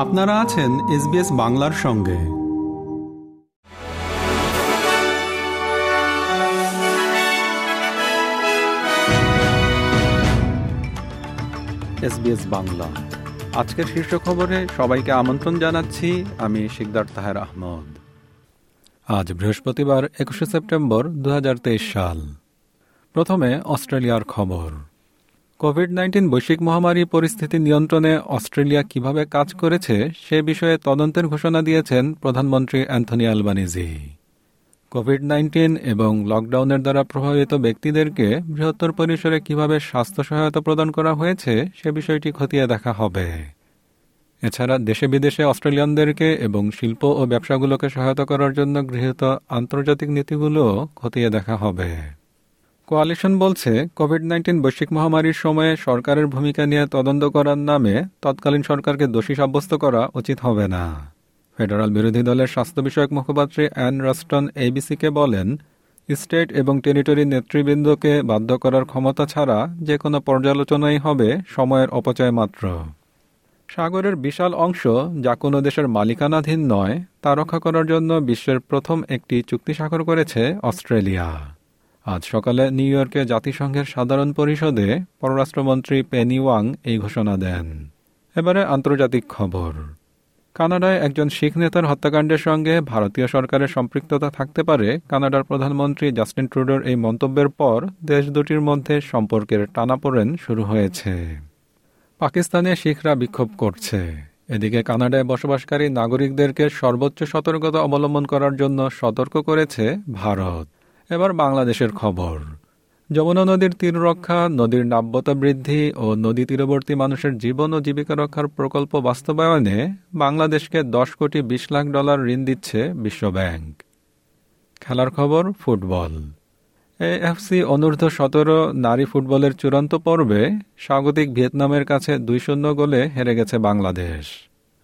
আপনারা আছেন এসবিএস বাংলার সঙ্গে। এসবিএস বাংলা। আজকের শীর্ষ খবরে সবাইকে আমন্ত্রণ জানাচ্ছি, আমি শিকদার তাহের আহমদ। আজ বৃহস্পতিবার একুশে সেপ্টেম্বর দু হাজার তেইশ সাল। প্রথমে অস্ট্রেলিয়ার খবর। কোভিড নাইন্টিন বৈশ্বিক মহামারী পরিস্থিতি নিয়ন্ত্রণে অস্ট্রেলিয়া কীভাবে কাজ করেছে, সে বিষয়ে তদন্তের ঘোষণা দিয়েছেন প্রধানমন্ত্রী অ্যান্থনি আলবানিজি। কোভিড নাইন্টিন এবং লকডাউনের দ্বারা প্রভাবিত ব্যক্তিদেরকে বৃহত্তর পরিসরে কীভাবে স্বাস্থ্য সহায়তা প্রদান করা হয়েছে, সে বিষয়টি খতিয়ে দেখা হবে। এছাড়া দেশে বিদেশে অস্ট্রেলিয়ানদেরকে এবং শিল্প ও ব্যবসাগুলোকে সহায়তা করার জন্য গৃহীত আন্তর্জাতিক নীতিগুলো খতিয়ে দেখা হবে। কোয়ালিশন বলছে কোভিড নাইন্টিন বৈশ্বিক মহামারীর সময়ে সরকারের ভূমিকা নিয়ে তদন্ত করার নামে তৎকালীন সরকারকে দোষী সাব্যস্ত করা উচিত হবে না। ফেডারাল বিরোধী দলের স্বাস্থ্য বিষয়ক মুখপাত্রী অ্যান রাস্টন এবিসিকে বলেন, স্টেট এবং টেরিটরি নেতৃবৃন্দকে বাধ্য করার ক্ষমতা ছাড়া যে কোনো পর্যালোচনাই হবে সময়ের অপচয় মাত্র। সাগরের বিশাল অংশ যা কোনো দেশের মালিকানাধীন নয়, তা রক্ষা করার জন্য বিশ্বের প্রথম একটি চুক্তি স্বাক্ষর করেছে অস্ট্রেলিয়া। আজ সকালে নিউ ইয়র্কে জাতিসংঘের সাধারণ পরিষদে পররাষ্ট্রমন্ত্রী পেনি ওয়াং এই ঘোষণা দেন। এবারে আন্তর্জাতিক খবর। কানাডায় একজন শিখ নেতার হত্যাকাণ্ডের সঙ্গে ভারতীয় সরকারের সম্পৃক্ততা থাকতে পারে কানাডার প্রধানমন্ত্রী জাস্টিন ট্রুডোর এই মন্তব্যের পর দেশ দুটির মধ্যে সম্পর্কের টানাপোড়েন শুরু হয়েছে। পাকিস্তানে শিখরা বিক্ষোভ করছে। এদিকে কানাডায় বসবাসকারী নাগরিকদেরকে সর্বোচ্চ সতর্কতা অবলম্বন করার জন্য সতর্ক করেছে ভারত। এবার বাংলাদেশের খবর। যমুনা নদীর তীর রক্ষা, নদীর নাব্যতা বৃদ্ধি ও নদী তীরবর্তী মানুষের জীবন ও জীবিকা রক্ষার প্রকল্প বাস্তবায়নে বাংলাদেশকে দশ কোটি বিশ লাখ ডলার ঋণ দিচ্ছে বিশ্বব্যাংক। খেলার খবর, ফুটবল। এএফসি অনূর্ধ্ব সতেরো নারী ফুটবলের চূড়ান্ত পর্বে স্বাগতিক ভিয়েতনামের কাছে দুই শূন্য গোলে হেরে গেছে বাংলাদেশ।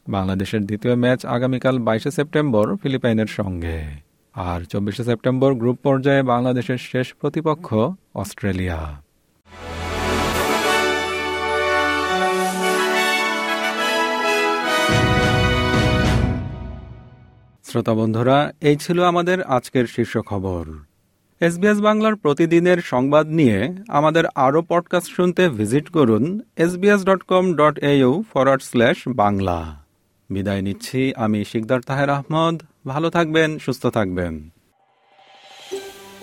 বাংলাদেশের দ্বিতীয় ম্যাচ আগামীকাল বাইশে সেপ্টেম্বর ফিলিপাইনের সঙ্গে। আর চব্বিশে সেপ্টেম্বর গ্রুপ পর্যায়ে বাংলাদেশের শেষ প্রতিপক্ষ অস্ট্রেলিয়া। শ্রোতা বন্ধুরা, এই ছিল আমাদের আজকের শীর্ষ খবর। এসবিএস বাংলার প্রতিদিনের সংবাদ নিয়ে আমাদের আরও পডকাস্ট শুনতে ভিজিট করুন SBS dot com dot au forward slash Bangla. বিদায় নিচ্ছি, আমি শিকদার তাহের আহমদ। ভালো থাকবেন, সুস্থ থাকবেন।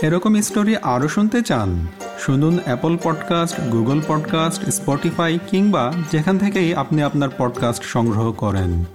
এরকম স্টোরি আরও শুনতে চান, শুনুন Apple podcast Google podcast Spotify কিংবা যেখান থেকেই আপনি আপনার পডকাস্ট সংগ্রহ করেন।